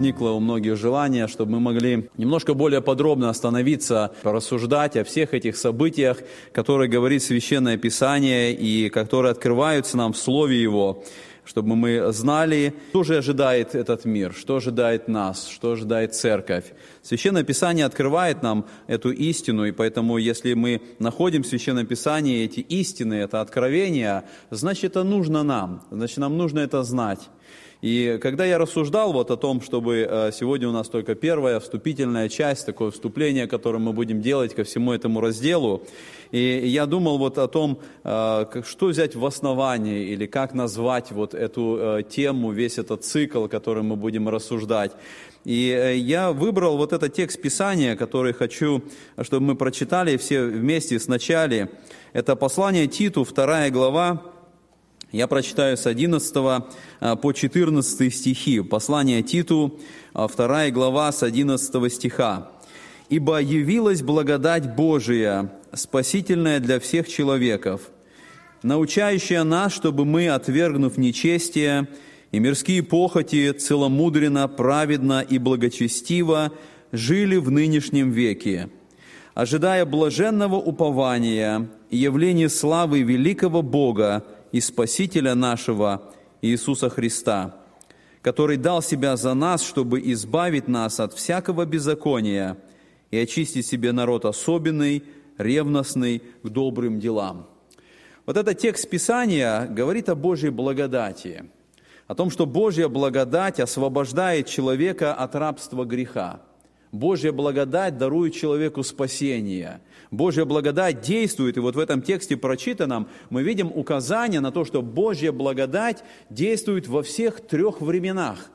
возникло у многих желание, чтобы мы могли немножко более подробно остановиться, порассуждать о всех этих событиях, которые говорит Священное Писание и которые открываются нам в Слове Его чтобы мы знали, что же ожидает этот мир, что ожидает нас, что ожидает церковь. Священное Писание открывает нам эту истину, и поэтому, если мы находим в Священном Писании эти истины, это откровение, значит, это нужно нам, значит, нам нужно это знать. И когда я рассуждал вот о том, чтобы э, сегодня у нас только первая вступительная часть, такое вступление, которое мы будем делать ко всему этому разделу, и я думал вот о том, э, что взять в основании или как назвать вот эту э, тему, весь этот цикл, который мы будем рассуждать. И я выбрал вот этот текст Писания, который хочу, чтобы мы прочитали все вместе сначала. Это послание Титу, вторая глава, я прочитаю с 11 а, по 14 стихи. Послание Титу, 2 а, глава с 11 стиха. «Ибо явилась благодать Божия, спасительная для всех человеков, научающая нас, чтобы мы, отвергнув нечестие и мирские похоти, целомудренно, праведно и благочестиво жили в нынешнем веке, ожидая блаженного упования и явления славы великого Бога, и Спасителя нашего Иисуса Христа, который дал Себя за нас, чтобы избавить нас от всякого беззакония и очистить себе народ особенный, ревностный к добрым делам». Вот этот текст Писания говорит о Божьей благодати, о том, что Божья благодать освобождает человека от рабства греха – Божья благодать дарует человеку спасение. Божья благодать действует, и вот в этом тексте прочитанном мы видим указание на то, что Божья благодать действует во всех трех временах.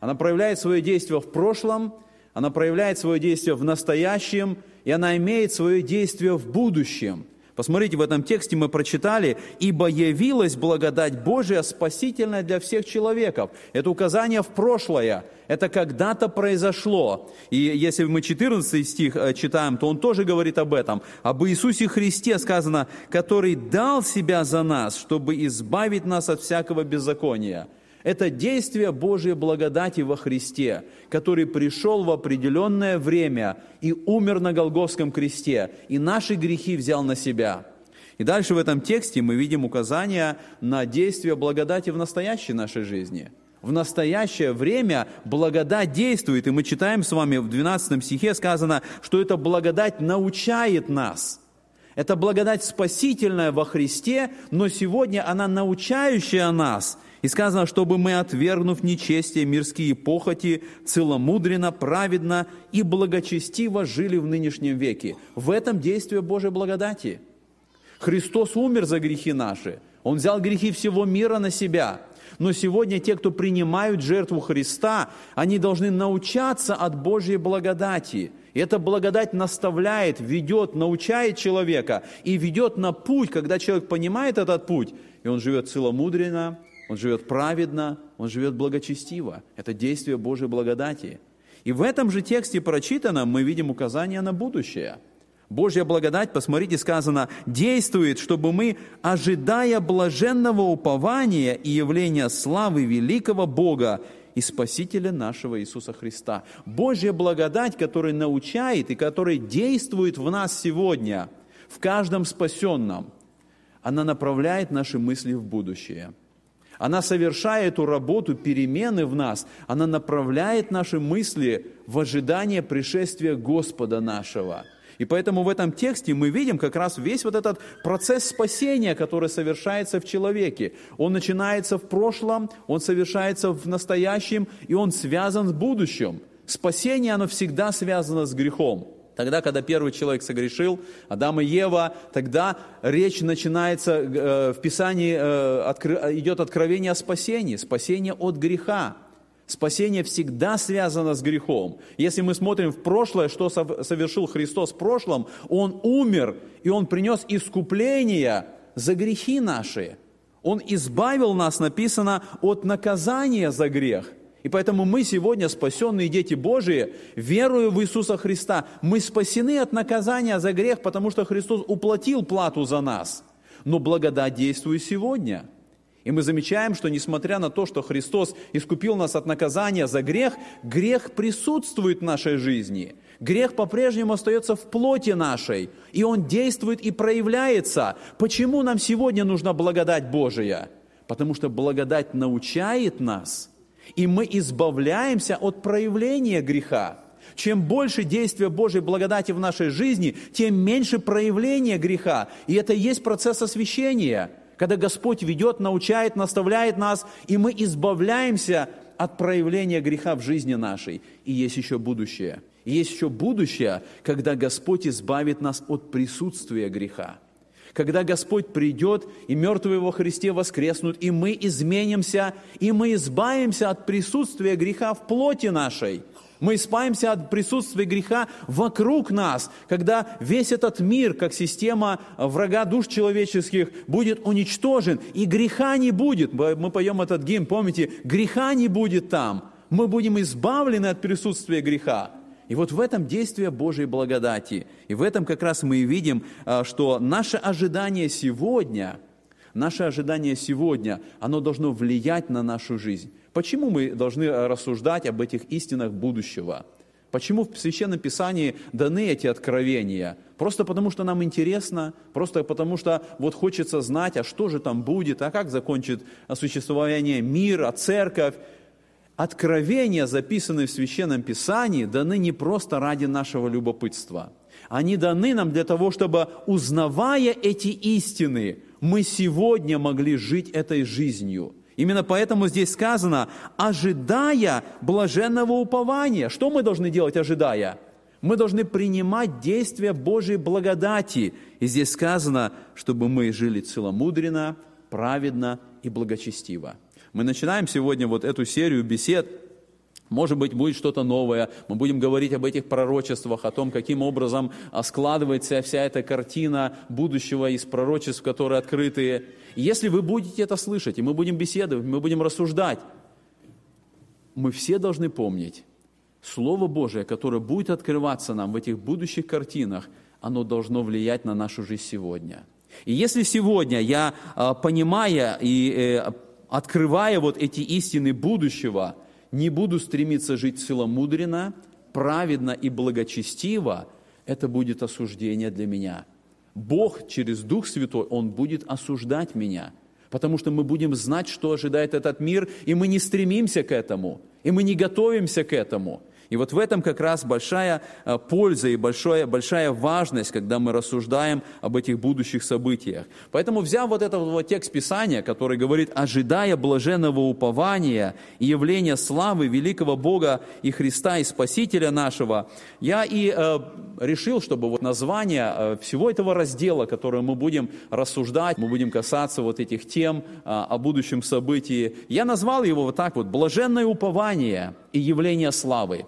Она проявляет свое действие в прошлом, она проявляет свое действие в настоящем, и она имеет свое действие в будущем. Посмотрите, в этом тексте мы прочитали, «Ибо явилась благодать Божия спасительная для всех человеков». Это указание в прошлое, это когда-то произошло. И если мы 14 стих э, читаем, то он тоже говорит об этом. Об Иисусе Христе сказано, «который дал себя за нас, чтобы избавить нас от всякого беззакония». Это действие Божьей благодати во Христе, который пришел в определенное время и умер на Голгофском кресте, и наши грехи взял на себя. И дальше в этом тексте мы видим указание на действие благодати в настоящей нашей жизни. В настоящее время благодать действует, и мы читаем с вами в 12 стихе сказано, что эта благодать научает нас – это благодать спасительная во Христе, но сегодня она научающая нас и сказано, чтобы мы, отвергнув нечестие, мирские похоти, целомудренно, праведно и благочестиво жили в нынешнем веке. В этом действие Божьей благодати. Христос умер за грехи наши. Он взял грехи всего мира на себя. Но сегодня те, кто принимают жертву Христа, они должны научаться от Божьей благодати. И эта благодать наставляет, ведет, научает человека и ведет на путь, когда человек понимает этот путь, и он живет целомудренно, он живет праведно, он живет благочестиво. Это действие Божьей благодати. И в этом же тексте прочитанном мы видим указание на будущее. Божья благодать, посмотрите, сказано, действует, чтобы мы, ожидая блаженного упования и явления славы великого Бога и Спасителя нашего Иисуса Христа. Божья благодать, которая научает и которая действует в нас сегодня, в каждом спасенном, она направляет наши мысли в будущее – она совершает эту работу перемены в нас. Она направляет наши мысли в ожидание пришествия Господа нашего. И поэтому в этом тексте мы видим как раз весь вот этот процесс спасения, который совершается в человеке. Он начинается в прошлом, он совершается в настоящем, и он связан с будущим. Спасение, оно всегда связано с грехом. Тогда, когда первый человек согрешил, Адам и Ева, тогда речь начинается, э, в Писании э, идет откровение о спасении, спасение от греха. Спасение всегда связано с грехом. Если мы смотрим в прошлое, что совершил Христос в прошлом, Он умер, и Он принес искупление за грехи наши. Он избавил нас, написано, от наказания за грех – и поэтому мы сегодня, спасенные дети Божии, веруя в Иисуса Христа, мы спасены от наказания за грех, потому что Христос уплатил плату за нас. Но благодать действует сегодня. И мы замечаем, что несмотря на то, что Христос искупил нас от наказания за грех, грех присутствует в нашей жизни. Грех по-прежнему остается в плоти нашей, и он действует и проявляется. Почему нам сегодня нужна благодать Божия? Потому что благодать научает нас, и мы избавляемся от проявления греха. Чем больше действия Божьей благодати в нашей жизни, тем меньше проявления греха. И это и есть процесс освящения – когда Господь ведет, научает, наставляет нас, и мы избавляемся от проявления греха в жизни нашей. И есть еще будущее. И есть еще будущее, когда Господь избавит нас от присутствия греха. Когда Господь придет, и мертвые во Христе воскреснут, и мы изменимся, и мы избавимся от присутствия греха в плоти нашей – мы избавимся от присутствия греха вокруг нас, когда весь этот мир, как система врага душ человеческих, будет уничтожен, и греха не будет. Мы поем этот гимн, помните, греха не будет там. Мы будем избавлены от присутствия греха. И вот в этом действие Божьей благодати. И в этом как раз мы и видим, а, что наше ожидание сегодня, наше ожидание сегодня, оно должно влиять на нашу жизнь. Почему мы должны э, рассуждать об этих истинах будущего? Почему в Священном Писании даны эти откровения? Просто потому, что нам интересно, просто потому, что вот хочется знать, а что же там будет, а как закончит существование мир, а церковь. Откровения, записанные в Священном Писании, даны не просто ради нашего любопытства. Они даны нам для того, чтобы, узнавая эти истины, мы сегодня могли жить этой жизнью – Именно поэтому здесь сказано, ожидая блаженного упования. Что мы должны делать, ожидая? Мы должны принимать действия Божьей благодати. И здесь сказано, чтобы мы жили целомудренно, праведно и благочестиво. Мы начинаем сегодня вот эту серию бесед может быть, будет что-то новое. Мы будем говорить об этих пророчествах, о том, каким образом а, складывается вся эта картина будущего из пророчеств, которые открытые. И если вы будете это слышать, и мы будем беседовать, мы будем рассуждать, мы все должны помнить, Слово Божие, которое будет открываться нам в этих будущих картинах, оно должно влиять на нашу жизнь сегодня. И если сегодня я, а, понимая и э, открывая вот эти истины будущего, не буду стремиться жить целомудренно, праведно и благочестиво, это будет осуждение для меня. Бог через Дух Святой, Он будет осуждать меня, потому что мы будем знать, что ожидает этот мир, и мы не стремимся к этому, и мы не готовимся к этому – и вот в этом как раз большая э, польза и большая, большая важность, когда мы рассуждаем об этих будущих событиях. Поэтому, взяв вот этот вот текст Писания, который говорит, ожидая блаженного упования и явления славы великого Бога и Христа и Спасителя нашего, я и э, решил, чтобы вот название э, всего этого раздела, который мы будем рассуждать, мы будем касаться вот этих тем э, о будущем событии, я назвал его вот так вот «Блаженное упование и явление славы»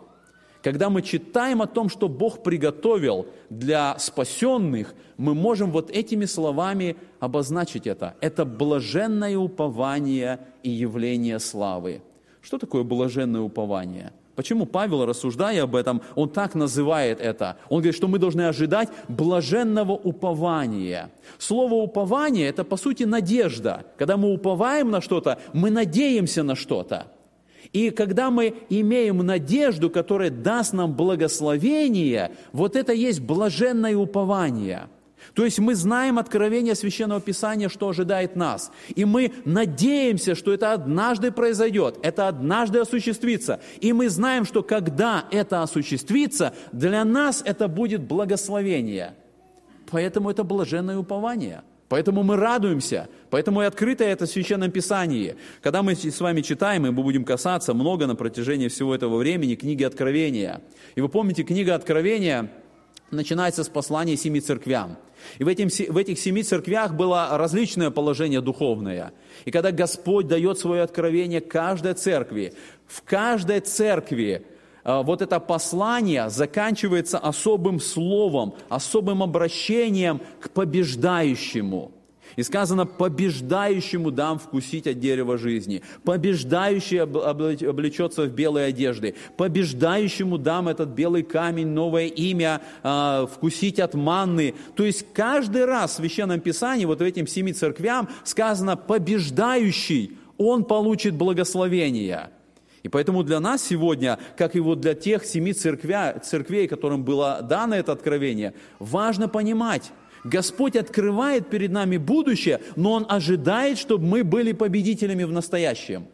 когда мы читаем о том, что Бог приготовил для спасенных, мы можем вот этими словами обозначить это. Это блаженное упование и явление славы. Что такое блаженное упование? Почему Павел, рассуждая об этом, он так называет это? Он говорит, что мы должны ожидать блаженного упования. Слово упование – это, по сути, надежда. Когда мы уповаем на что-то, мы надеемся на что-то. И когда мы имеем надежду, которая даст нам благословение, вот это есть блаженное упование. То есть мы знаем откровение Священного Писания, что ожидает нас. И мы надеемся, что это однажды произойдет, это однажды осуществится. И мы знаем, что когда это осуществится, для нас это будет благословение. Поэтому это блаженное упование – Поэтому мы радуемся, поэтому и открыто это в Священном Писании. Когда мы с вами читаем, и мы будем касаться много на протяжении всего этого времени книги Откровения. И вы помните, книга Откровения начинается с послания семи церквям. И в, этим, в этих семи церквях было различное положение духовное. И когда Господь дает свое откровение каждой церкви, в каждой церкви вот это послание заканчивается особым словом, особым обращением к побеждающему. И сказано, побеждающему дам вкусить от дерева жизни. Побеждающий облечется в белые одежды. Побеждающему дам этот белый камень, новое имя, а, вкусить от манны. То есть каждый раз в Священном Писании, вот в этим семи церквям сказано побеждающий, он получит благословение. И поэтому для нас сегодня, как и вот для тех семи церквя, церквей, которым было дано это откровение, важно понимать, Господь открывает перед нами будущее, но Он ожидает, чтобы мы были победителями в настоящем.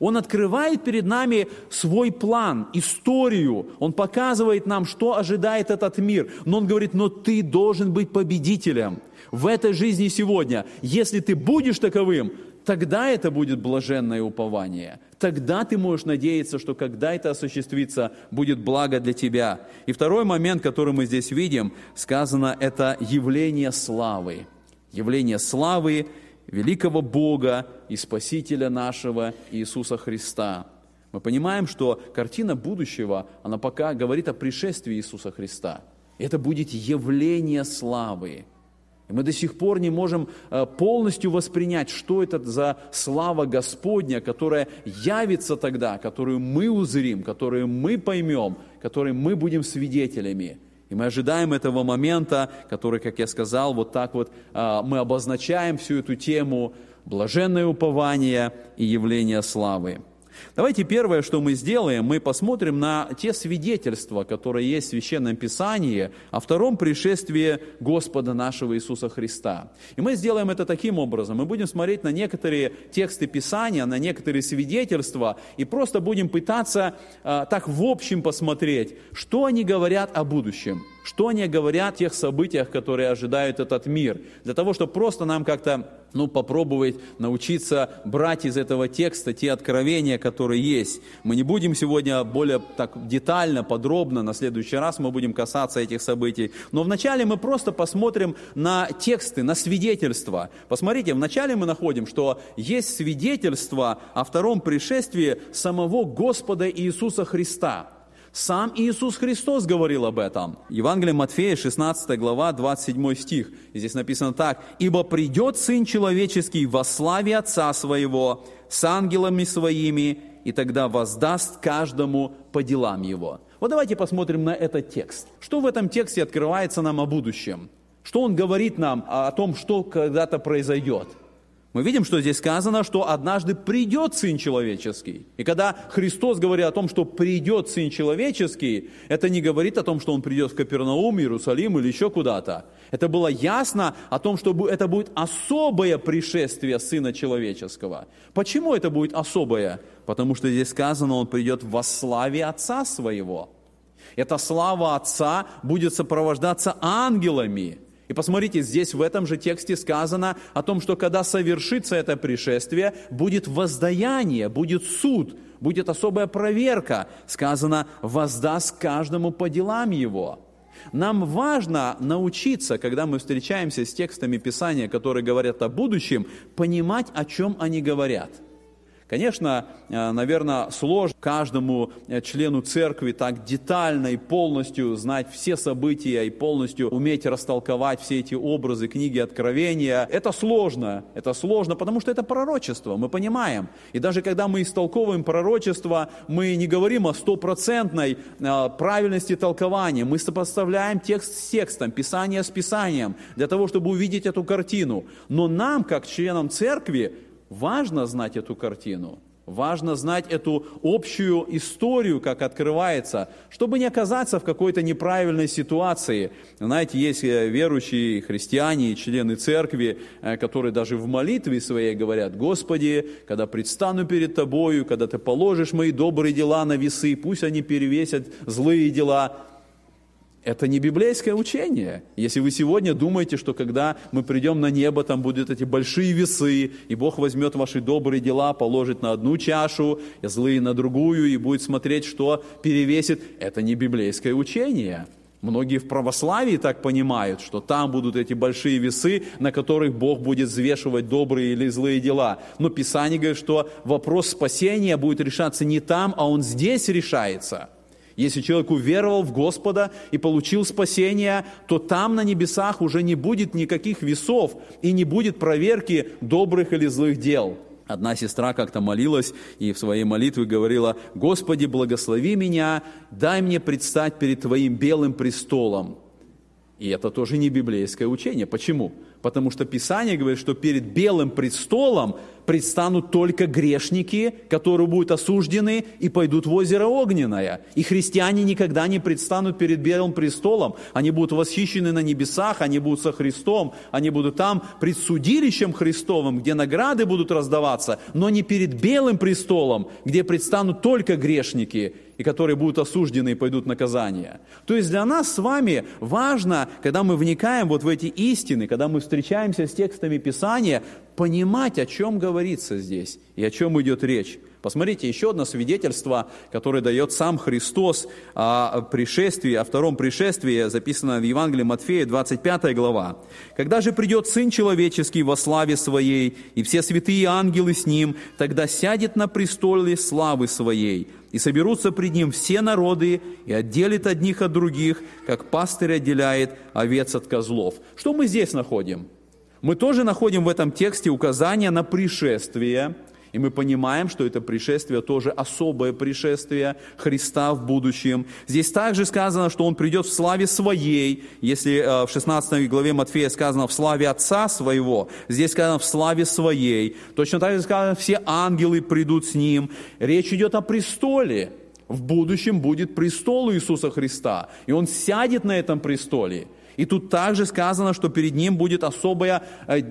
Он открывает перед нами свой план, историю. Он показывает нам, что ожидает этот мир. Но Он говорит, но ты должен быть победителем в этой жизни сегодня. Если ты будешь таковым, тогда это будет блаженное упование. Тогда ты можешь надеяться, что когда это осуществится, будет благо для тебя. И второй момент, который мы здесь видим, сказано, это явление славы. Явление славы великого Бога и Спасителя нашего Иисуса Христа. Мы понимаем, что картина будущего, она пока говорит о пришествии Иисуса Христа. Это будет явление славы. И мы до сих пор не можем э, полностью воспринять, что это за слава Господня, которая явится тогда, которую мы узрим, которую мы поймем, которой мы будем свидетелями. И мы ожидаем этого момента, который, как я сказал, вот так вот э, мы обозначаем всю эту тему блаженное упование и явление славы. Давайте первое, что мы сделаем, мы посмотрим на те свидетельства, которые есть в Священном Писании о втором пришествии Господа нашего Иисуса Христа. И мы сделаем это таким образом. Мы будем смотреть на некоторые тексты Писания, на некоторые свидетельства и просто будем пытаться а, так в общем посмотреть, что они говорят о будущем, что они говорят о тех событиях, которые ожидают этот мир, для того, чтобы просто нам как-то ну, попробовать научиться брать из этого текста те откровения, которые есть. Мы не будем сегодня более так детально, подробно, на следующий раз мы будем касаться этих событий. Но вначале мы просто посмотрим на тексты, на свидетельства. Посмотрите, вначале мы находим, что есть свидетельство о втором пришествии самого Господа Иисуса Христа. Сам Иисус Христос говорил об этом. Евангелие Матфея, 16 глава, 27 стих. Здесь написано так. «Ибо придет Сын Человеческий во славе Отца Своего с ангелами Своими, и тогда воздаст каждому по делам Его». Вот давайте посмотрим на этот текст. Что в этом тексте открывается нам о будущем? Что он говорит нам о том, что когда-то произойдет – мы видим, что здесь сказано, что однажды придет Сын Человеческий. И когда Христос говорит о том, что придет Сын Человеческий, это не говорит о том, что Он придет в Капернаум, Иерусалим или еще куда-то. Это было ясно о том, что это будет особое пришествие Сына Человеческого. Почему это будет особое? Потому что здесь сказано, Он придет во славе Отца Своего. Эта слава Отца будет сопровождаться ангелами – и посмотрите, здесь в этом же тексте сказано о том, что когда совершится это пришествие, будет воздаяние, будет суд, будет особая проверка. Сказано, воздаст каждому по делам его. Нам важно научиться, когда мы встречаемся с текстами Писания, которые говорят о будущем, понимать, о чем они говорят – Конечно, э, наверное, сложно каждому э, члену церкви так детально и полностью знать все события и полностью уметь растолковать все эти образы книги Откровения. Это сложно, это сложно, потому что это пророчество, мы понимаем. И даже когда мы истолковываем пророчество, мы не говорим о стопроцентной э, правильности толкования, мы сопоставляем текст с текстом, Писание с Писанием, для того, чтобы увидеть эту картину. Но нам, как членам церкви, Важно знать эту картину, важно знать эту общую историю, как открывается, чтобы не оказаться в какой-то неправильной ситуации. Знаете, есть э, верующие христиане, члены церкви, э, которые даже в молитве своей говорят, «Господи, когда предстану перед Тобою, когда Ты положишь мои добрые дела на весы, пусть они перевесят злые дела». Это не библейское учение. Если вы сегодня думаете, что когда мы придем на небо, там будут эти большие весы, и Бог возьмет ваши добрые дела, положит на одну чашу, и злые на другую, и будет смотреть, что перевесит, это не библейское учение. Многие в православии так понимают, что там будут эти большие весы, на которых Бог будет взвешивать добрые или злые дела. Но Писание говорит, что вопрос спасения будет решаться не там, а он здесь решается – Если человек уверовал в Господа и получил спасение, то там на небесах уже не будет никаких весов и не будет проверки добрых или злых дел. Одна сестра как-то молилась и в своей молитве говорила, «Господи, благослови меня, дай мне предстать перед Твоим белым престолом». И это тоже не библейское учение. Почему? Потому что Писание говорит, что перед белым престолом предстанут только грешники, которые будут осуждены и пойдут в озеро огненное. И христиане никогда не предстанут перед белым престолом. Они будут восхищены на небесах, они будут со Христом, они будут там пред судилищем Христовым, где награды будут раздаваться, но не перед белым престолом, где предстанут только грешники и которые будут осуждены и пойдут наказание. То есть для нас с вами важно, когда мы вникаем вот в эти истины, когда мы встречаемся с текстами Писания, понимать, о чем говорится здесь и о чем идет речь. Посмотрите, еще одно свидетельство, которое дает сам Христос о пришествии, о втором пришествии, записано в Евангелии Матфея, 25 глава. «Когда же придет Сын Человеческий во славе Своей, и все святые ангелы с Ним, тогда сядет на престоле славы Своей, и соберутся пред Ним все народы, и отделит одних от других, как пастырь отделяет овец от козлов». Что мы здесь находим? Мы тоже находим в этом тексте указание на пришествие, и мы понимаем, что это пришествие тоже особое пришествие Христа в будущем. Здесь также сказано, что Он придет в славе Своей. Если э, в 16 главе Матфея сказано «в славе Отца Своего», здесь сказано «в славе Своей». Точно так же сказано «все ангелы придут с Ним». Речь идет о престоле. В будущем будет престол Иисуса Христа, и Он сядет на этом престоле. И тут также сказано, что перед ним будет особая, э,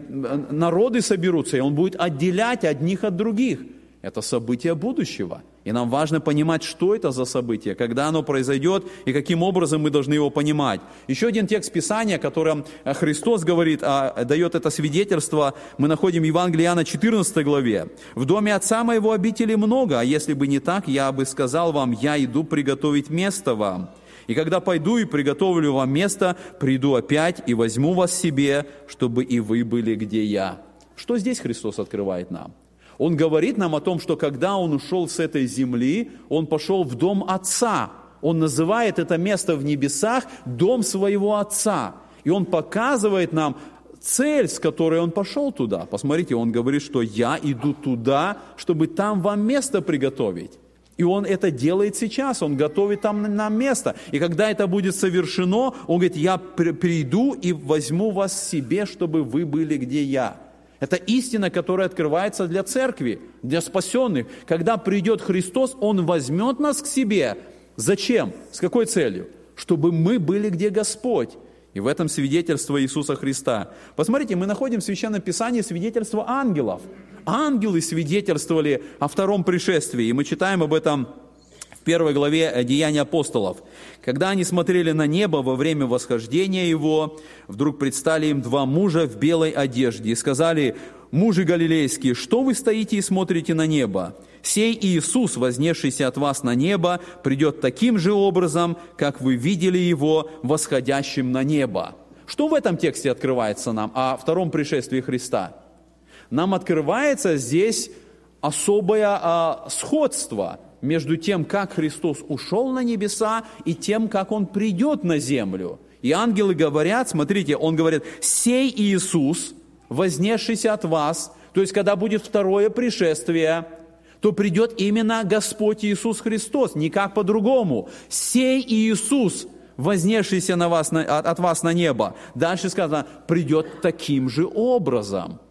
народы соберутся, и он будет отделять одних от других. Это событие будущего. И нам важно понимать, что это за событие, когда оно произойдет и каким образом мы должны его понимать. Еще один текст Писания, которым э, Христос говорит, а, дает это свидетельство, мы находим в Евангелии Иоанна 14 главе. «В доме Отца моего обители много, а если бы не так, я бы сказал вам, я иду приготовить место вам». И когда пойду и приготовлю вам место, приду опять и возьму вас себе, чтобы и вы были, где я». Что здесь Христос открывает нам? Он говорит нам о том, что когда Он ушел с этой земли, Он пошел в дом Отца. Он называет это место в небесах дом своего Отца. И Он показывает нам цель, с которой Он пошел туда. Посмотрите, Он говорит, что я иду туда, чтобы там вам место приготовить. И Он это делает сейчас, Он готовит там нам место. И когда это будет совершено, Он говорит, я приду и возьму вас себе, чтобы вы были, где я. Это истина, которая открывается для церкви, для спасенных. Когда придет Христос, Он возьмет нас к себе. Зачем? С какой целью? Чтобы мы были, где Господь. И в этом свидетельство Иисуса Христа. Посмотрите, мы находим в Священном Писании свидетельство ангелов. Ангелы свидетельствовали о втором пришествии. И мы читаем об этом в первой главе Деяния апостолов. Когда они смотрели на небо во время восхождения его, вдруг предстали им два мужа в белой одежде и сказали, «Мужи галилейские, что вы стоите и смотрите на небо? Сей Иисус, вознесшийся от вас на небо, придет таким же образом, как вы видели Его восходящим на небо». Что в этом тексте открывается нам о втором пришествии Христа? Нам открывается здесь особое а, сходство между тем, как Христос ушел на небеса, и тем, как Он придет на землю. И ангелы говорят, смотрите, Он говорит, «Сей Иисус, вознесшийся от вас», то есть, когда будет второе пришествие, то придет именно Господь Иисус Христос, никак по-другому. Сей Иисус, вознесшийся на вас, от, вас на небо. Дальше сказано, придет таким же образом.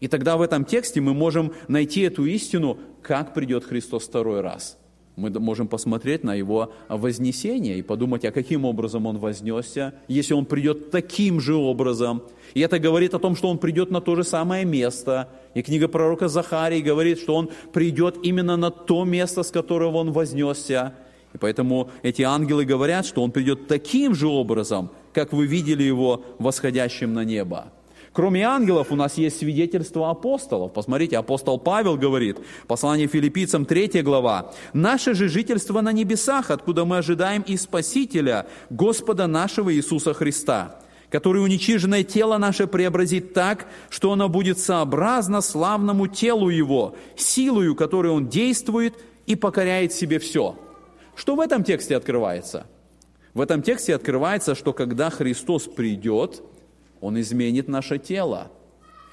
И тогда в этом тексте мы можем найти эту истину, как придет Христос второй раз. Мы можем посмотреть на Его вознесение и подумать, а каким образом Он вознесся, если Он придет таким же образом. И это говорит о том, что Он придет на то же самое место. И книга пророка Захарии говорит, что Он придет именно на то место, с которого Он вознесся. И поэтому эти ангелы говорят, что Он придет таким же образом, как вы видели Его восходящим на небо. Кроме ангелов у нас есть свидетельство апостолов. Посмотрите, апостол Павел говорит, послание филиппийцам 3 глава, «Наше же жительство на небесах, откуда мы ожидаем и Спасителя, Господа нашего Иисуса Христа, который уничиженное тело наше преобразит так, что оно будет сообразно славному телу Его, силою, которой Он действует и покоряет себе все». Что в этом тексте открывается? В этом тексте открывается, что когда Христос придет, Он изменит наше тело.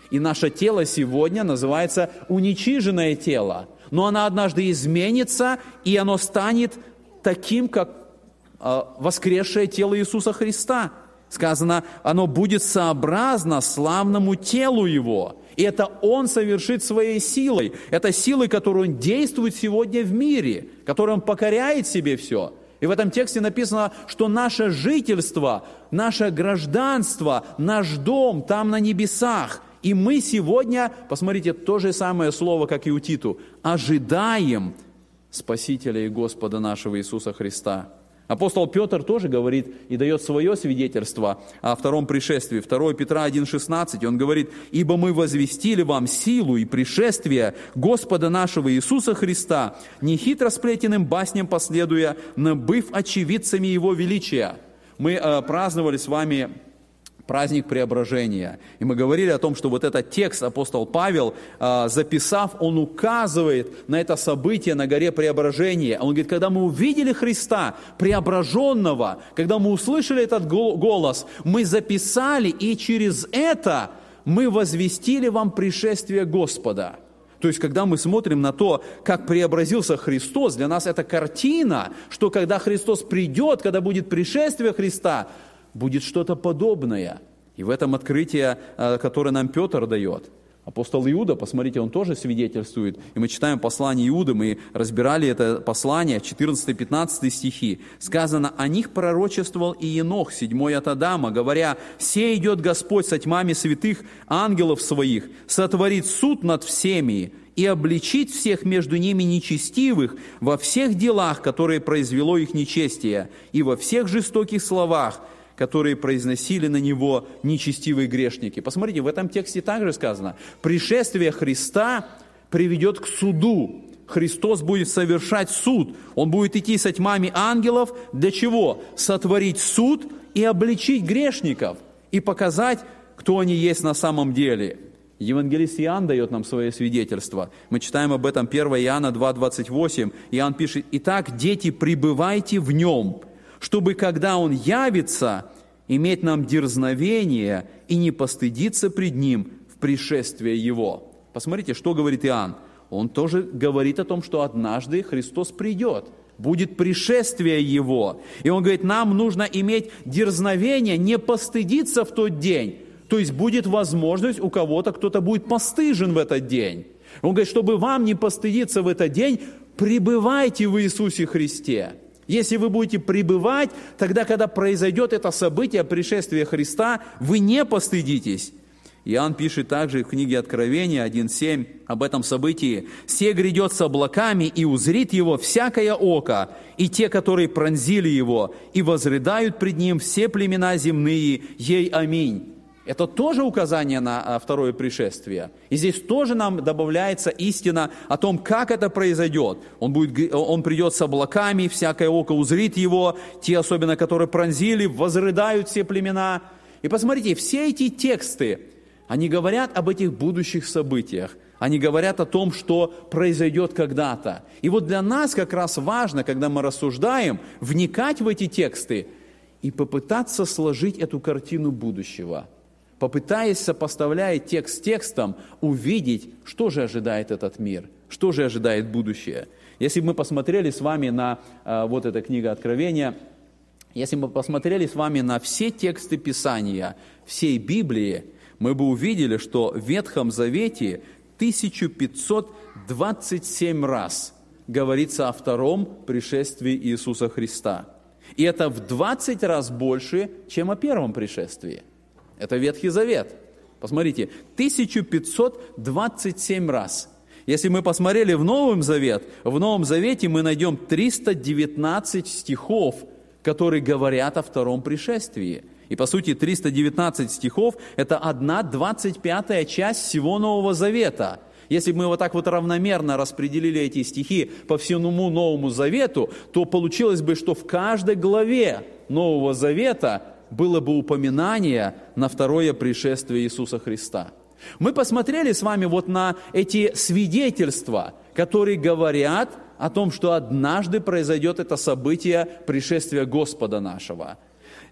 И наше тело сегодня называется уничиженное тело. Но оно однажды изменится, и оно станет таким, как э, воскресшее тело Иисуса Христа. Сказано, оно будет сообразно славному телу Его. И это Он совершит своей силой. Это силой, которую Он действует сегодня в мире, которой Он покоряет себе все. И в этом тексте написано, что наше жительство, наше гражданство, наш дом там на небесах. И мы сегодня, посмотрите, то же самое слово, как и у Титу, ожидаем Спасителя и Господа нашего Иисуса Христа. Апостол Петр тоже говорит и дает свое свидетельство о втором пришествии. 2 Петра 1,16 он говорит, «Ибо мы возвестили вам силу и пришествие Господа нашего Иисуса Христа, не хитро сплетенным басням последуя, но быв очевидцами Его величия». Мы э, праздновали с вами праздник преображения. И мы говорили о том, что вот этот текст апостол Павел, а, записав, он указывает на это событие на горе преображения. Он говорит, когда мы увидели Христа, преображенного, когда мы услышали этот голос, мы записали, и через это мы возвестили вам пришествие Господа. То есть, когда мы смотрим на то, как преобразился Христос, для нас это картина, что когда Христос придет, когда будет пришествие Христа, будет что-то подобное. И в этом открытие, э, которое нам Петр дает. Апостол Иуда, посмотрите, он тоже свидетельствует. И мы читаем послание Иуды, мы разбирали это послание, 14-15 стихи. Сказано, о них пророчествовал и Енох, седьмой от Адама, говоря, «Се идет Господь со тьмами святых ангелов своих, сотворит суд над всеми, и обличить всех между ними нечестивых во всех делах, которые произвело их нечестие, и во всех жестоких словах, которые произносили на него нечестивые грешники. Посмотрите, в этом тексте также сказано, пришествие Христа приведет к суду. Христос будет совершать суд. Он будет идти со тьмами ангелов. Для чего? Сотворить суд и обличить грешников. И показать, кто они есть на самом деле. Евангелист Иоанн дает нам свое свидетельство. Мы читаем об этом 1 Иоанна 2,28. Иоанн пишет, «Итак, дети, пребывайте в нем, чтобы, когда Он явится, иметь нам дерзновение и не постыдиться пред Ним в пришествии Его. Посмотрите, что говорит Иоанн. Он тоже говорит о том, что однажды Христос придет, будет пришествие Его. И он говорит, нам нужно иметь дерзновение, не постыдиться в тот день. То есть будет возможность у кого-то, кто-то будет постыжен в этот день. Он говорит, чтобы вам не постыдиться в этот день, пребывайте в Иисусе Христе. Если вы будете пребывать, тогда, когда произойдет это событие, пришествия Христа, вы не постыдитесь. Иоанн пишет также в книге Откровения 1.7 об этом событии. «Се грядет с облаками, и узрит его всякое око, и те, которые пронзили его, и возрыдают пред ним все племена земные, ей аминь». Это тоже указание на а, второе пришествие. И здесь тоже нам добавляется истина о том, как это произойдет. Он, будет, он придет с облаками, всякое око узрит его, те особенно, которые пронзили, возрыдают все племена. И посмотрите, все эти тексты, они говорят об этих будущих событиях. Они говорят о том, что произойдет когда-то. И вот для нас как раз важно, когда мы рассуждаем, вникать в эти тексты и попытаться сложить эту картину будущего – попытаясь, сопоставляя текст с текстом, увидеть, что же ожидает этот мир, что же ожидает будущее. Если бы мы посмотрели с вами на э, вот эта книга Откровения, если бы мы посмотрели с вами на все тексты Писания, всей Библии, мы бы увидели, что в Ветхом Завете 1527 раз говорится о втором пришествии Иисуса Христа. И это в 20 раз больше, чем о первом пришествии – это Ветхий Завет. Посмотрите, 1527 раз. Если мы посмотрели в Новом Завет, в Новом Завете мы найдем 319 стихов, которые говорят о втором пришествии. И по сути 319 стихов – это одна двадцать пятая часть всего Нового Завета. Если бы мы вот так вот равномерно распределили эти стихи по всему Новому Завету, то получилось бы, что в каждой главе Нового Завета было бы упоминание на второе пришествие Иисуса Христа. Мы посмотрели с вами вот на эти свидетельства, которые говорят о том, что однажды произойдет это событие пришествия Господа нашего.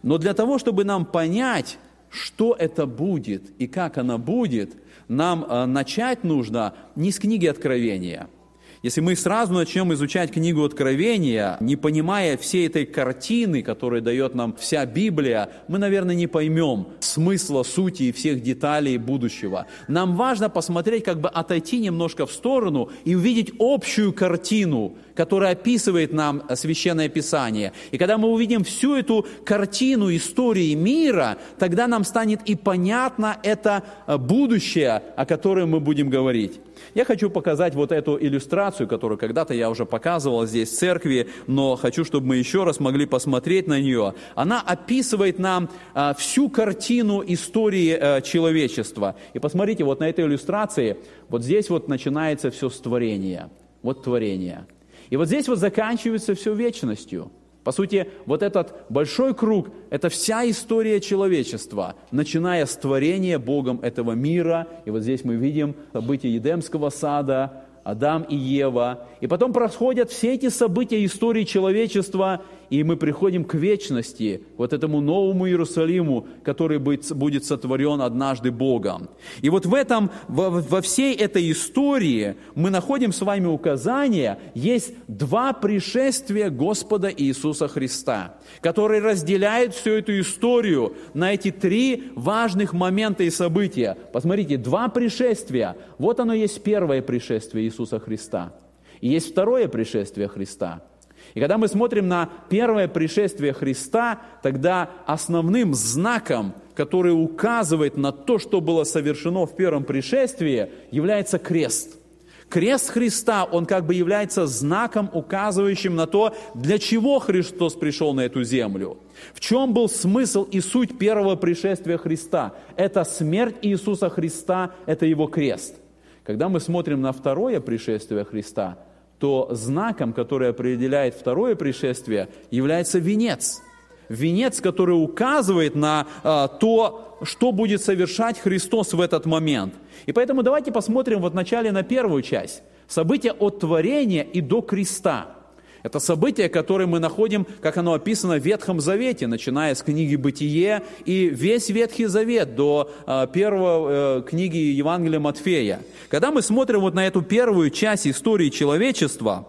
Но для того, чтобы нам понять, что это будет и как оно будет, нам э, начать нужно не с книги Откровения – если мы сразу начнем изучать книгу Откровения, не понимая всей этой картины, которую дает нам вся Библия, мы, наверное, не поймем смысла, сути и всех деталей будущего. Нам важно посмотреть, как бы отойти немножко в сторону и увидеть общую картину, которая описывает нам Священное Писание. И когда мы увидим всю эту картину истории мира, тогда нам станет и понятно это будущее, о котором мы будем говорить. Я хочу показать вот эту иллюстрацию, которую когда-то я уже показывал здесь в церкви, но хочу, чтобы мы еще раз могли посмотреть на нее. Она описывает нам а, всю картину истории а, человечества. И посмотрите, вот на этой иллюстрации, вот здесь вот начинается все с творения. Вот творение. И вот здесь вот заканчивается все вечностью – по сути, вот этот большой круг – это вся история человечества, начиная с творения Богом этого мира. И вот здесь мы видим события Едемского сада, Адам и Ева. И потом происходят все эти события истории человечества, и мы приходим к вечности, вот этому новому Иерусалиму, который будет сотворен однажды Богом. И вот в этом, во, всей этой истории мы находим с вами указание, есть два пришествия Господа Иисуса Христа, которые разделяют всю эту историю на эти три важных момента и события. Посмотрите, два пришествия. Вот оно есть первое пришествие Иисуса Христа. И есть второе пришествие Христа. И когда мы смотрим на первое пришествие Христа, тогда основным знаком, который указывает на то, что было совершено в первом пришествии, является крест. Крест Христа, он как бы является знаком, указывающим на то, для чего Христос пришел на эту землю. В чем был смысл и суть первого пришествия Христа? Это смерть Иисуса Христа, это Его крест. Когда мы смотрим на второе пришествие Христа, то знаком, который определяет второе пришествие, является венец. Венец, который указывает на а, то, что будет совершать Христос в этот момент. И поэтому давайте посмотрим вот вначале на первую часть. События от творения и до креста. Это событие, которое мы находим, как оно описано в Ветхом Завете, начиная с книги «Бытие» и весь Ветхий Завет до э, первой э, книги Евангелия Матфея. Когда мы смотрим вот на эту первую часть истории человечества,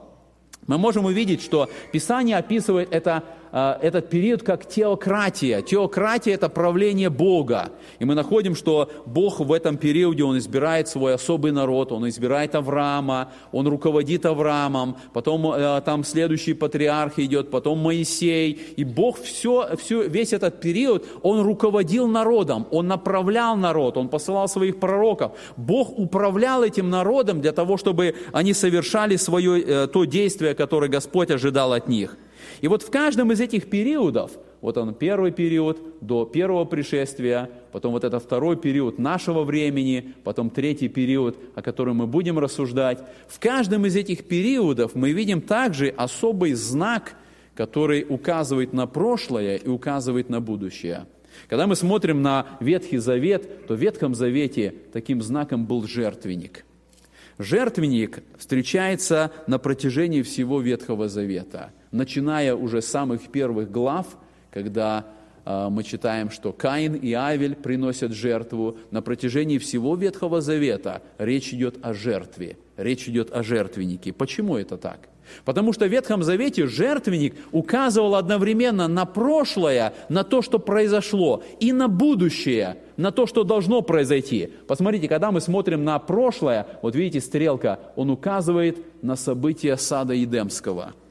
мы можем увидеть, что Писание описывает это этот период как теократия. Теократия – это правление Бога. И мы находим, что Бог в этом периоде, Он избирает свой особый народ, Он избирает Авраама, Он руководит Авраамом, потом э, там следующий патриарх идет, потом Моисей. И Бог все, все, весь этот период, Он руководил народом, Он направлял народ, Он посылал своих пророков. Бог управлял этим народом для того, чтобы они совершали свое, э, то действие, которое Господь ожидал от них. И вот в каждом из этих периодов, вот он первый период до первого пришествия, потом вот это второй период нашего времени, потом третий период, о котором мы будем рассуждать. В каждом из этих периодов мы видим также особый знак, который указывает на прошлое и указывает на будущее. Когда мы смотрим на Ветхий Завет, то в Ветхом Завете таким знаком был жертвенник. Жертвенник встречается на протяжении всего Ветхого Завета – начиная уже с самых первых глав, когда э, мы читаем, что Каин и Авель приносят жертву. На протяжении всего Ветхого Завета речь идет о жертве, речь идет о жертвеннике. Почему это так? Потому что в Ветхом Завете жертвенник указывал одновременно на прошлое, на то, что произошло, и на будущее, на то, что должно произойти. Посмотрите, когда мы смотрим на прошлое, вот видите, стрелка, он указывает на события сада Едемского –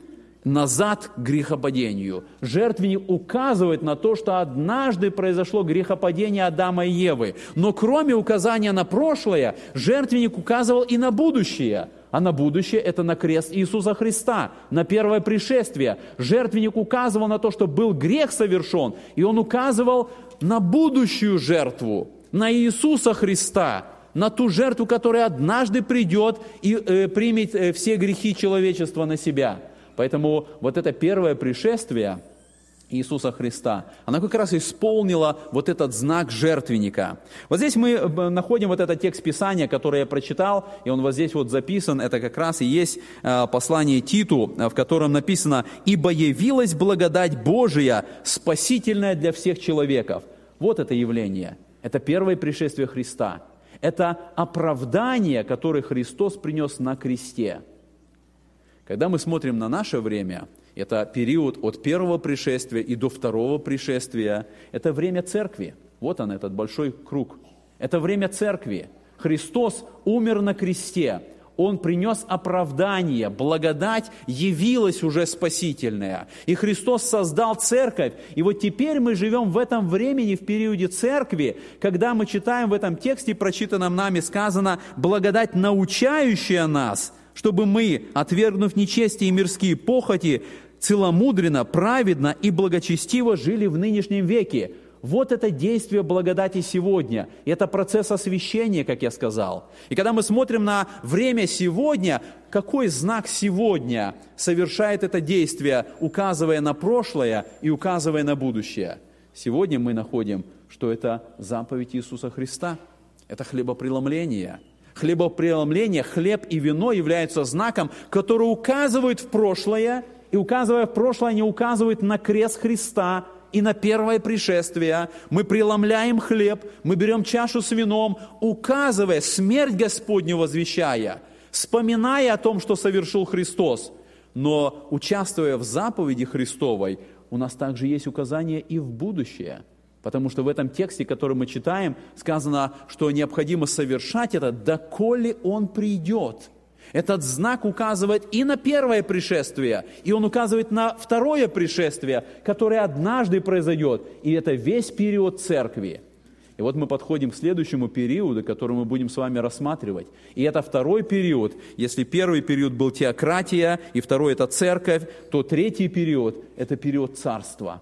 назад к грехопадению. Жертвенник указывает на то, что однажды произошло грехопадение Адама и Евы. Но кроме указания на прошлое, жертвенник указывал и на будущее. А на будущее это на крест Иисуса Христа, на первое пришествие. Жертвенник указывал на то, что был грех совершен, и он указывал на будущую жертву, на Иисуса Христа, на ту жертву, которая однажды придет и э, примет э, все грехи человечества на себя – Поэтому вот это первое пришествие, Иисуса Христа. Она как раз исполнила вот этот знак жертвенника. Вот здесь мы э, находим вот этот текст Писания, который я прочитал, и он вот здесь вот записан. Это как раз и есть э, послание Титу, в котором написано «Ибо явилась благодать Божия, спасительная для всех человеков». Вот это явление. Это первое пришествие Христа. Это оправдание, которое Христос принес на кресте. Когда мы смотрим на наше время – это период от первого пришествия и до второго пришествия. Это время церкви. Вот он, этот большой круг. Это время церкви. Христос умер на кресте. Он принес оправдание, благодать явилась уже спасительная. И Христос создал церковь. И вот теперь мы живем в этом времени, в периоде церкви, когда мы читаем в этом тексте, прочитанном нами, сказано, благодать, научающая нас, чтобы мы, отвергнув нечестие и мирские похоти, целомудренно, праведно и благочестиво жили в нынешнем веке. Вот это действие благодати сегодня. И это процесс освящения, как я сказал. И когда мы смотрим на время сегодня, какой знак сегодня совершает это действие, указывая на прошлое и указывая на будущее? Сегодня мы находим, что это заповедь Иисуса Христа. Это хлебопреломление. Хлебопреломление, хлеб и вино являются знаком, который указывает в прошлое и указывая в прошлое, они указывают на крест Христа и на первое пришествие. Мы преломляем хлеб, мы берем чашу с вином, указывая смерть Господню возвещая, вспоминая о том, что совершил Христос. Но участвуя в заповеди Христовой, у нас также есть указание и в будущее. Потому что в этом тексте, который мы читаем, сказано, что необходимо совершать это, доколе Он придет – этот знак указывает и на первое пришествие, и он указывает на второе пришествие, которое однажды произойдет. И это весь период церкви. И вот мы подходим к следующему периоду, который мы будем с вами рассматривать. И это второй период. Если первый период был теократия, и второй это церковь, то третий период – это период царства.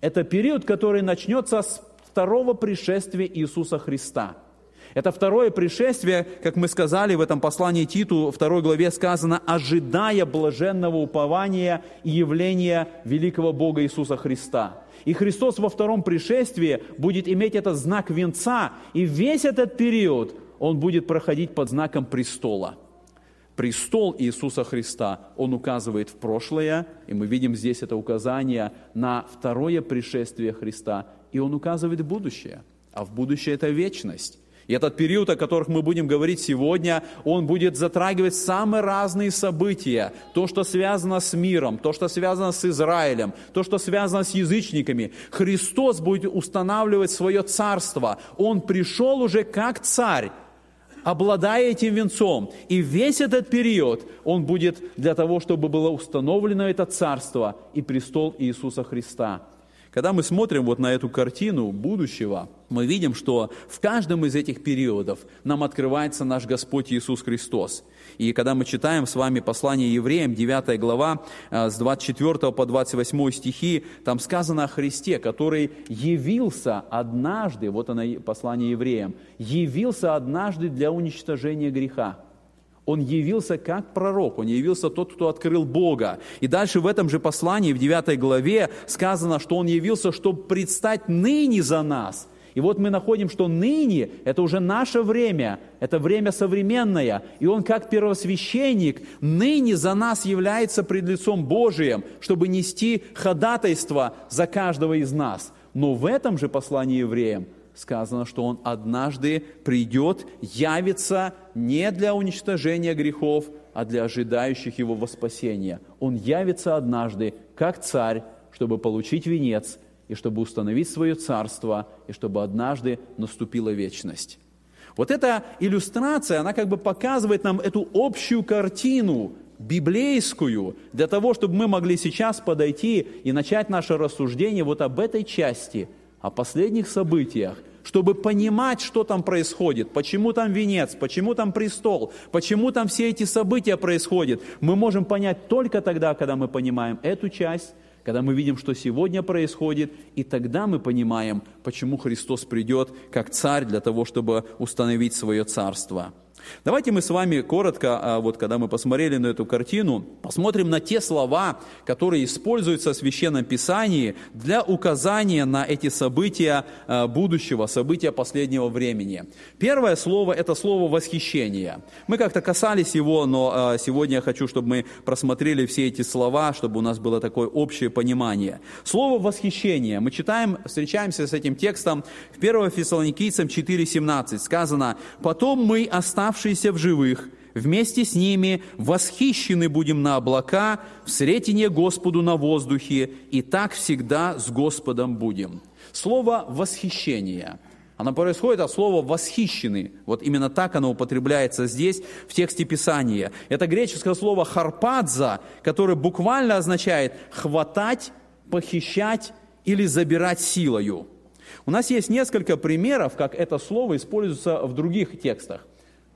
Это период, который начнется с второго пришествия Иисуса Христа – это второе пришествие, как мы сказали в этом послании Титу, второй главе сказано, ожидая блаженного упования и явления великого Бога Иисуса Христа. И Христос во втором пришествии будет иметь этот знак венца, и весь этот период он будет проходить под знаком престола. Престол Иисуса Христа, он указывает в прошлое, и мы видим здесь это указание на второе пришествие Христа, и он указывает в будущее. А в будущее это вечность. И этот период, о которых мы будем говорить сегодня, он будет затрагивать самые разные события. То, что связано с миром, то, что связано с Израилем, то, что связано с язычниками. Христос будет устанавливать свое царство. Он пришел уже как царь обладая этим венцом. И весь этот период он будет для того, чтобы было установлено это царство и престол Иисуса Христа. Когда мы смотрим вот на эту картину будущего, мы видим, что в каждом из этих периодов нам открывается наш Господь Иисус Христос. И когда мы читаем с вами послание евреям, 9 глава, э, с 24 по 28 стихи, там сказано о Христе, который явился однажды, вот оно послание евреям, явился однажды для уничтожения греха. Он явился как пророк, он явился тот, кто открыл Бога. И дальше в этом же послании, в 9 главе, сказано, что он явился, чтобы предстать ныне за нас. И вот мы находим, что ныне – это уже наше время, это время современное. И он как первосвященник ныне за нас является пред лицом Божиим, чтобы нести ходатайство за каждого из нас. Но в этом же послании евреям – сказано, что Он однажды придет, явится не для уничтожения грехов, а для ожидающих Его воспасения. Он явится однажды как царь, чтобы получить венец и чтобы установить свое царство, и чтобы однажды наступила вечность. Вот эта иллюстрация, она как бы показывает нам эту общую картину, библейскую, для того, чтобы мы могли сейчас подойти и начать наше рассуждение вот об этой части, о последних событиях, чтобы понимать, что там происходит, почему там венец, почему там престол, почему там все эти события происходят, мы можем понять только тогда, когда мы понимаем эту часть, когда мы видим, что сегодня происходит, и тогда мы понимаем, почему Христос придет как царь для того, чтобы установить свое царство. Давайте мы с вами коротко, а, вот когда мы посмотрели на эту картину, посмотрим на те слова, которые используются в Священном Писании для указания на эти события а, будущего, события последнего времени. Первое слово – это слово «восхищение». Мы как-то касались его, но а, сегодня я хочу, чтобы мы просмотрели все эти слова, чтобы у нас было такое общее понимание. Слово «восхищение». Мы читаем, встречаемся с этим текстом в 1 Фессалоникийцам 4,17. Сказано «Потом мы, оставшись оставшиеся в живых, вместе с ними восхищены будем на облака, в сретение Господу на воздухе, и так всегда с Господом будем». Слово «восхищение» Оно происходит от слова «восхищены». Вот именно так оно употребляется здесь, в тексте Писания. Это греческое слово «харпадза», которое буквально означает «хватать», «похищать» или «забирать силою». У нас есть несколько примеров, как это слово используется в других текстах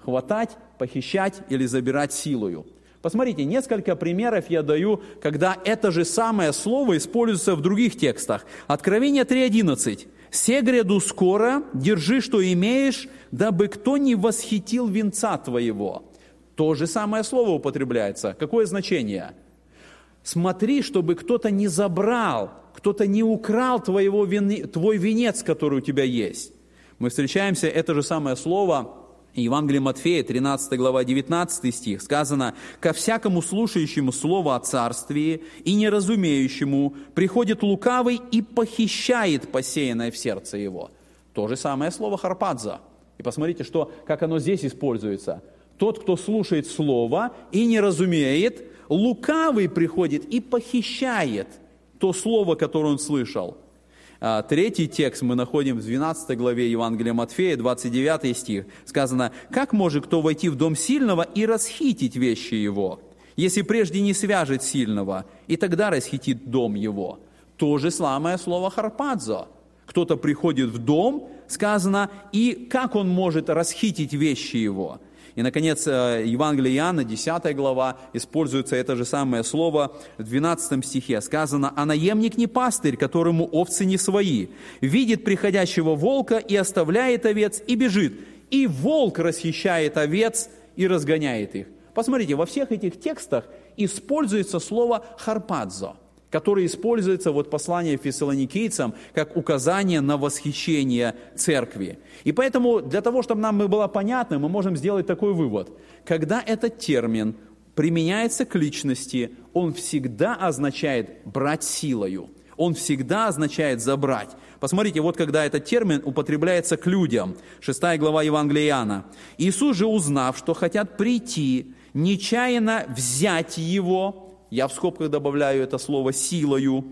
хватать, похищать или забирать силою. Посмотрите, несколько примеров я даю, когда это же самое слово используется в других текстах. Откровение 3.11. «Се гряду скоро, держи, что имеешь, дабы кто не восхитил венца твоего». То же самое слово употребляется. Какое значение? Смотри, чтобы кто-то не забрал, кто-то не украл твоего, твой венец, который у тебя есть. Мы встречаемся, это же самое слово Евангелие Матфея, 13 глава, 19 стих, сказано, «Ко всякому слушающему слово о царствии и неразумеющему приходит лукавый и похищает посеянное в сердце его». То же самое слово «харпадза». И посмотрите, что, как оно здесь используется. Тот, кто слушает слово и не разумеет, лукавый приходит и похищает то слово, которое он слышал – третий текст мы находим в 12 главе Евангелия Матфея, 29 стих. Сказано, «Как может кто войти в дом сильного и расхитить вещи его, если прежде не свяжет сильного, и тогда расхитит дом его?» То же самое слово «харпадзо». Кто-то приходит в дом, сказано, и как он может расхитить вещи его – и, наконец, э, Евангелие Иоанна, 10 глава, используется это же самое слово в 12 стихе. Сказано, «А наемник не пастырь, которому овцы не свои, видит приходящего волка и оставляет овец и бежит, и волк расхищает овец и разгоняет их». Посмотрите, во всех этих текстах используется слово «харпадзо» который используется вот послание фессалоникийцам как указание на восхищение церкви. И поэтому для того, чтобы нам было понятно, мы можем сделать такой вывод. Когда этот термин применяется к личности, он всегда означает брать силою. Он всегда означает забрать. Посмотрите, вот когда этот термин употребляется к людям. 6 глава Евангелия Иоанна. Иисус же, узнав, что хотят прийти, нечаянно взять его, я в скобках добавляю это слово силою,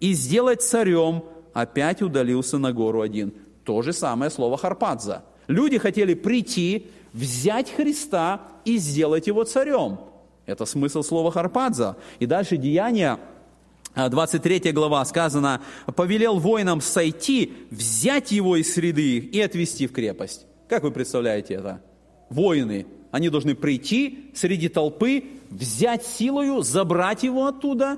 и сделать царем, опять удалился на гору один. То же самое слово харпадза. Люди хотели прийти, взять Христа и сделать его царем. Это смысл слова харпадза. И дальше Деяния 23 глава сказано, повелел воинам сойти, взять его из среды их и отвести в крепость. Как вы представляете это? Воины, они должны прийти среди толпы, взять силою, забрать его оттуда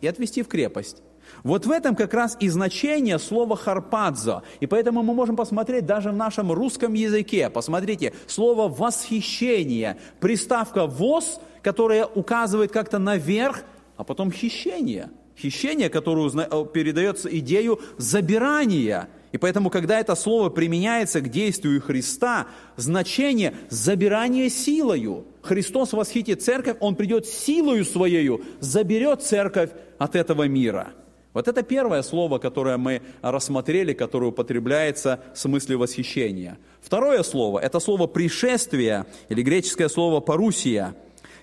и отвести в крепость. Вот в этом как раз и значение слова «харпадзо». И поэтому мы можем посмотреть даже в нашем русском языке. Посмотрите, слово «восхищение», приставка «воз», которая указывает как-то наверх, а потом «хищение». Хищение, которое э, передается идею забирания – и поэтому, когда это слово применяется к действию Христа, значение забирания силою. Христос восхитит церковь, Он придет силою Своею, заберет церковь от этого мира. Вот это первое слово, которое мы рассмотрели, которое употребляется в смысле восхищения. Второе слово – это слово «пришествие» или греческое слово «парусия».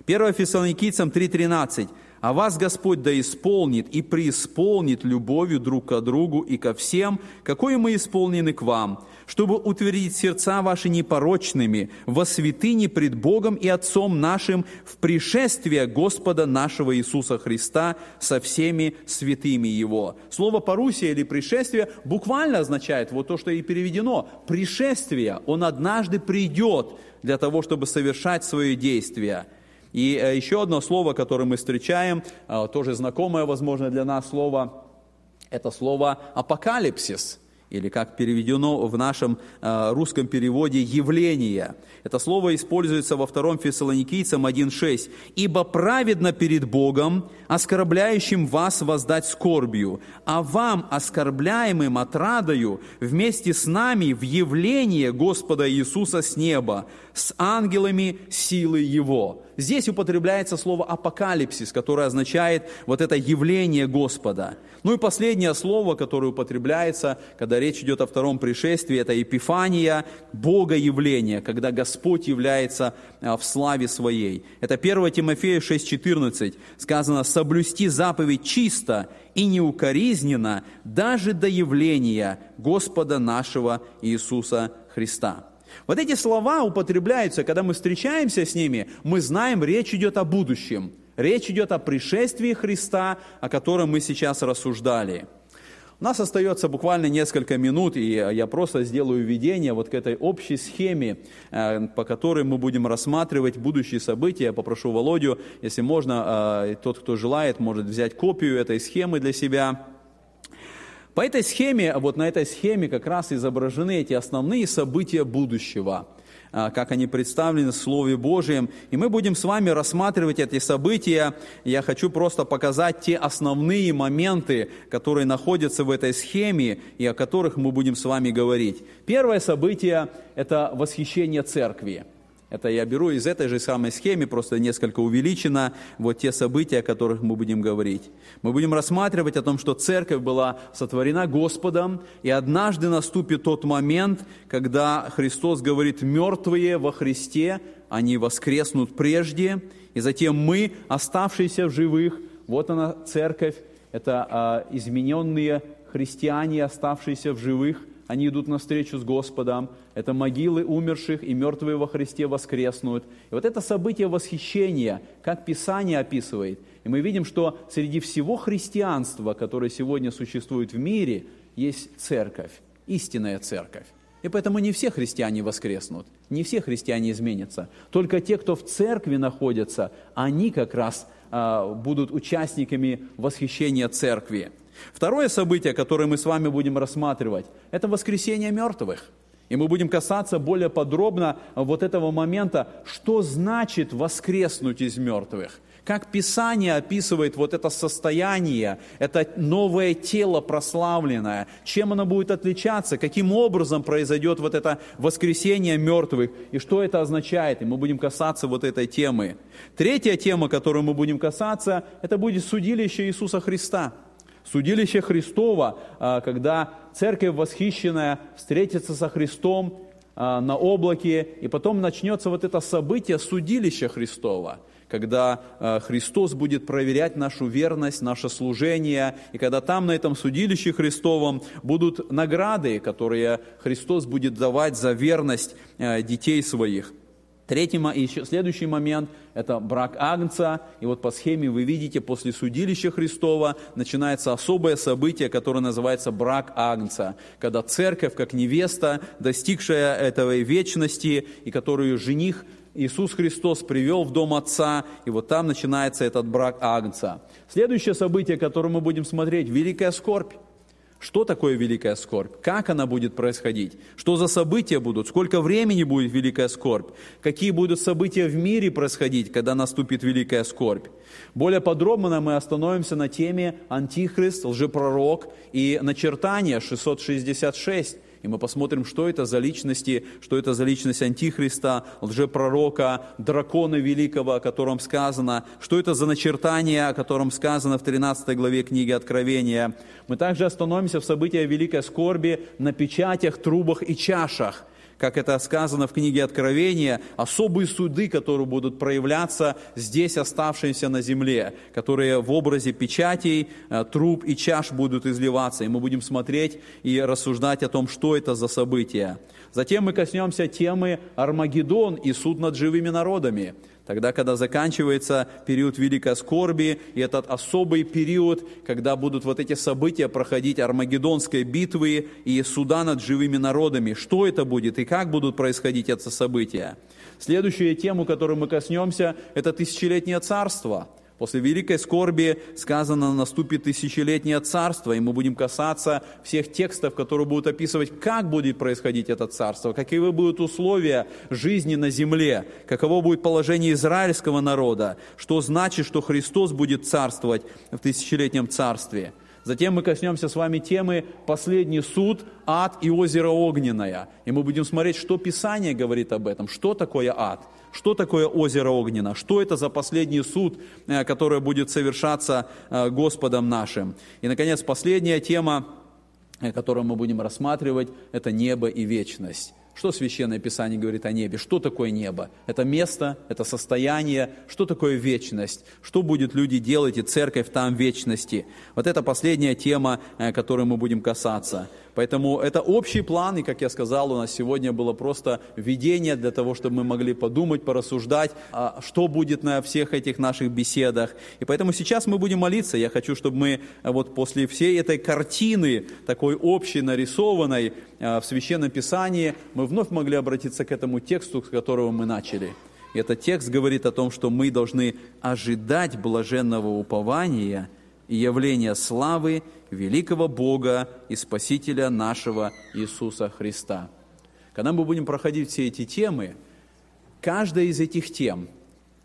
1 Фессалоникийцам 3.13 а вас Господь да исполнит и преисполнит любовью друг к другу и ко всем, какой мы исполнены к вам, чтобы утвердить сердца ваши непорочными во святыне пред Богом и Отцом нашим в пришествие Господа нашего Иисуса Христа со всеми святыми Его». Слово «парусия» или «пришествие» буквально означает вот то, что и переведено. Пришествие. Он однажды придет для того, чтобы совершать свое действие – и э, еще одно слово, которое мы встречаем, э, тоже знакомое, возможно, для нас слово, это слово «апокалипсис». или как переведено в нашем э, русском переводе «явление». Это слово используется во втором Фессалоникийцам 1.6. «Ибо праведно перед Богом, оскорбляющим вас воздать скорбью, а вам, оскорбляемым отрадою, вместе с нами в явление Господа Иисуса с неба, с ангелами силы Его». Здесь употребляется слово «апокалипсис», которое означает вот это явление Господа. Ну и последнее слово, которое употребляется, когда речь идет о втором пришествии, это «эпифания», Бога явление, когда Господь является а, в славе Своей. Это 1 Тимофея 6,14. Сказано «соблюсти заповедь чисто и неукоризненно даже до явления Господа нашего Иисуса Христа». Вот эти слова употребляются, когда мы встречаемся с ними, мы знаем, речь идет о будущем. Речь идет о пришествии Христа, о котором мы сейчас рассуждали. У нас остается буквально несколько минут, и я просто сделаю введение вот к этой общей схеме, э, по которой мы будем рассматривать будущие события. Я попрошу Володю, если можно, э, тот, кто желает, может взять копию этой схемы для себя. По этой схеме, вот на этой схеме как раз изображены эти основные события будущего, а, как они представлены в Слове Божьем. И мы будем с вами рассматривать эти события. Я хочу просто показать те основные моменты, которые находятся в этой схеме и о которых мы будем с вами говорить. Первое событие – это восхищение церкви. Это я беру из этой же самой схемы, просто несколько увеличено, вот те события, о которых мы будем говорить. Мы будем рассматривать о том, что церковь была сотворена Господом, и однажды наступит тот момент, когда Христос говорит, мертвые во Христе, они воскреснут прежде, и затем мы, оставшиеся в живых, вот она церковь, это а, измененные христиане, оставшиеся в живых – они идут навстречу с Господом, это могилы умерших и мертвые во Христе воскреснут. И вот это событие восхищения, как Писание описывает, и мы видим, что среди всего христианства, которое сегодня существует в мире, есть церковь, истинная церковь. И поэтому не все христиане воскреснут, не все христиане изменятся. Только те, кто в церкви находятся, они как раз а, будут участниками восхищения церкви. Второе событие, которое мы с вами будем рассматривать, это воскресение мертвых. И мы будем касаться более подробно вот этого момента, что значит воскреснуть из мертвых. Как Писание описывает вот это состояние, это новое тело прославленное, чем оно будет отличаться, каким образом произойдет вот это воскресение мертвых, и что это означает, и мы будем касаться вот этой темы. Третья тема, которую мы будем касаться, это будет судилище Иисуса Христа – Судилище Христова, а, когда церковь восхищенная встретится со Христом а, на облаке, и потом начнется вот это событие судилища Христова, когда а, Христос будет проверять нашу верность, наше служение, и когда там на этом судилище Христовом будут награды, которые Христос будет давать за верность детей своих – Третий и еще следующий момент – это брак Агнца. И вот по схеме вы видите, после судилища Христова начинается особое событие, которое называется брак Агнца, когда церковь, как невеста, достигшая этой вечности, и которую жених Иисус Христос привел в дом Отца, и вот там начинается этот брак Агнца. Следующее событие, которое мы будем смотреть – великая скорбь. Что такое великая скорбь? Как она будет происходить? Что за события будут? Сколько времени будет великая скорбь? Какие будут события в мире происходить, когда наступит великая скорбь? Более подробно мы остановимся на теме Антихрист, лжепророк и начертание 666. И мы посмотрим, что это за личности, что это за личность Антихриста, лжепророка, дракона великого, о котором сказано, что это за начертание, о котором сказано в 13 главе книги Откровения. Мы также остановимся в событии великой скорби на печатях, трубах и чашах – как это сказано в книге Откровения, особые суды, которые будут проявляться здесь, оставшиеся на земле, которые в образе печатей, э, труб и чаш будут изливаться. И мы будем смотреть и рассуждать о том, что это за события. Затем мы коснемся темы Армагеддон и суд над живыми народами. Тогда, когда заканчивается период великой скорби, и этот особый период, когда будут вот эти события проходить Армагеддонской битвы и суда над живыми народами, что это будет и как будут происходить эти события. Следующая тема, которую мы коснемся, это тысячелетнее царство. После великой скорби сказано, наступит тысячелетнее царство, и мы будем касаться всех текстов, которые будут описывать, как будет происходить это царство, какие будут условия жизни на земле, каково будет положение израильского народа, что значит, что Христос будет царствовать в тысячелетнем царстве. Затем мы коснемся с вами темы «Последний суд, ад и озеро Огненное». И мы будем смотреть, что Писание говорит об этом, что такое ад – что такое озеро Огнено? Что это за последний суд, э, который будет совершаться э, Господом нашим? И, наконец, последняя тема, э, которую мы будем рассматривать, это небо и вечность. Что Священное Писание говорит о небе? Что такое небо? Это место, это состояние. Что такое вечность? Что будут люди делать и церковь там вечности? Вот это последняя тема, которой мы будем касаться. Поэтому это общий план, и, как я сказал, у нас сегодня было просто введение для того, чтобы мы могли подумать, порассуждать, а, что будет на всех этих наших беседах. И поэтому сейчас мы будем молиться. Я хочу, чтобы мы а, вот после всей этой картины, такой общей, нарисованной а, в Священном Писании, мы вновь могли обратиться к этому тексту, с которого мы начали. И этот текст говорит о том, что мы должны ожидать блаженного упования и явления славы великого Бога и Спасителя нашего Иисуса Христа. Когда мы будем проходить все эти темы, каждая из этих тем,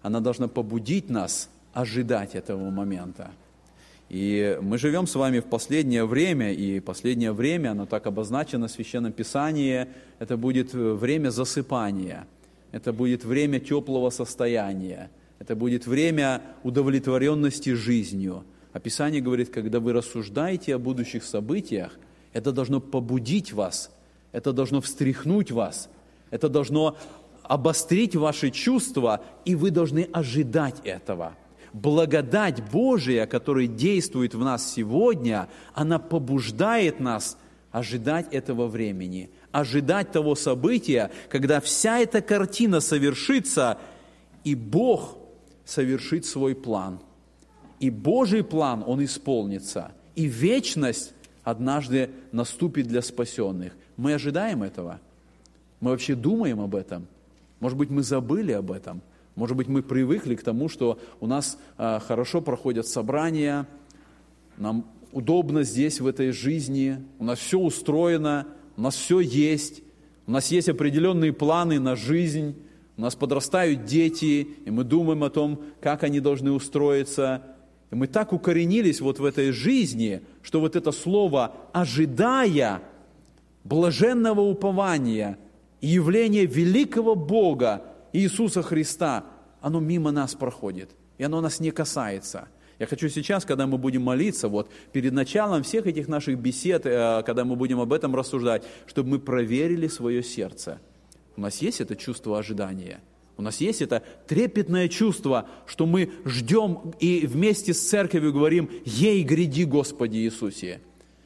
она должна побудить нас ожидать этого момента. И мы живем с вами в последнее время, и последнее время, оно так обозначено в Священном Писании, это будет время засыпания, это будет время теплого состояния, это будет время удовлетворенности жизнью – Описание говорит, когда вы рассуждаете о будущих событиях, это должно побудить вас, это должно встряхнуть вас, это должно обострить ваши чувства, и вы должны ожидать этого. Благодать Божия, которая действует в нас сегодня, она побуждает нас ожидать этого времени, ожидать того события, когда вся эта картина совершится, и Бог совершит свой план – и Божий план, он исполнится, и вечность однажды наступит для спасенных. Мы ожидаем этого? Мы вообще думаем об этом? Может быть, мы забыли об этом? Может быть, мы привыкли к тому, что у нас э, хорошо проходят собрания, нам удобно здесь, в этой жизни, у нас все устроено, у нас все есть, у нас есть определенные планы на жизнь, у нас подрастают дети, и мы думаем о том, как они должны устроиться, и мы так укоренились вот в этой жизни, что вот это слово «ожидая блаженного упования и явления великого Бога Иисуса Христа», оно мимо нас проходит, и оно нас не касается. Я хочу сейчас, когда мы будем молиться, вот перед началом всех этих наших бесед, э, когда мы будем об этом рассуждать, чтобы мы проверили свое сердце. У нас есть это чувство ожидания – у нас есть это трепетное чувство, что мы ждем и вместе с церковью говорим «Ей гряди, Господи Иисусе».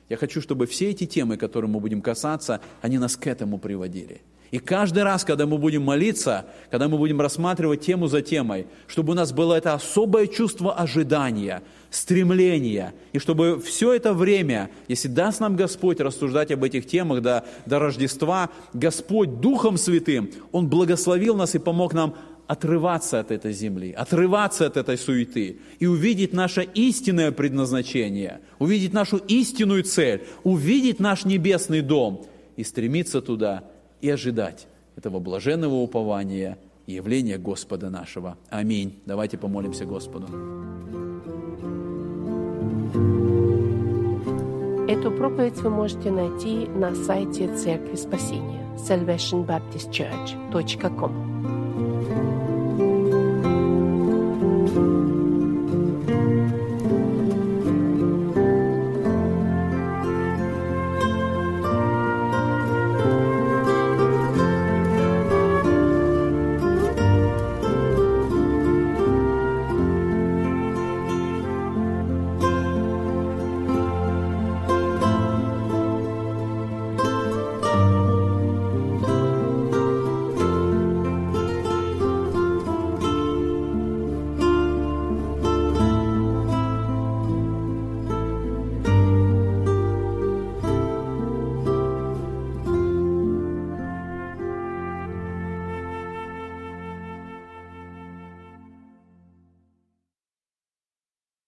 Я хочу, чтобы все эти темы, которые мы будем касаться, они нас к этому приводили – и каждый раз, когда мы будем молиться, когда мы будем рассматривать тему за темой, чтобы у нас было это особое чувство ожидания, стремления, и чтобы все это время, если даст нам Господь рассуждать об этих темах до, до Рождества, Господь Духом Святым, Он благословил нас и помог нам отрываться от этой земли, отрываться от этой суеты и увидеть наше истинное предназначение, увидеть нашу истинную цель, увидеть наш небесный дом и стремиться туда – и ожидать этого блаженного упования и явления Господа нашего. Аминь. Давайте помолимся Господу. Эту проповедь вы можете найти на сайте Церкви Спасения salvationbaptistchurch.com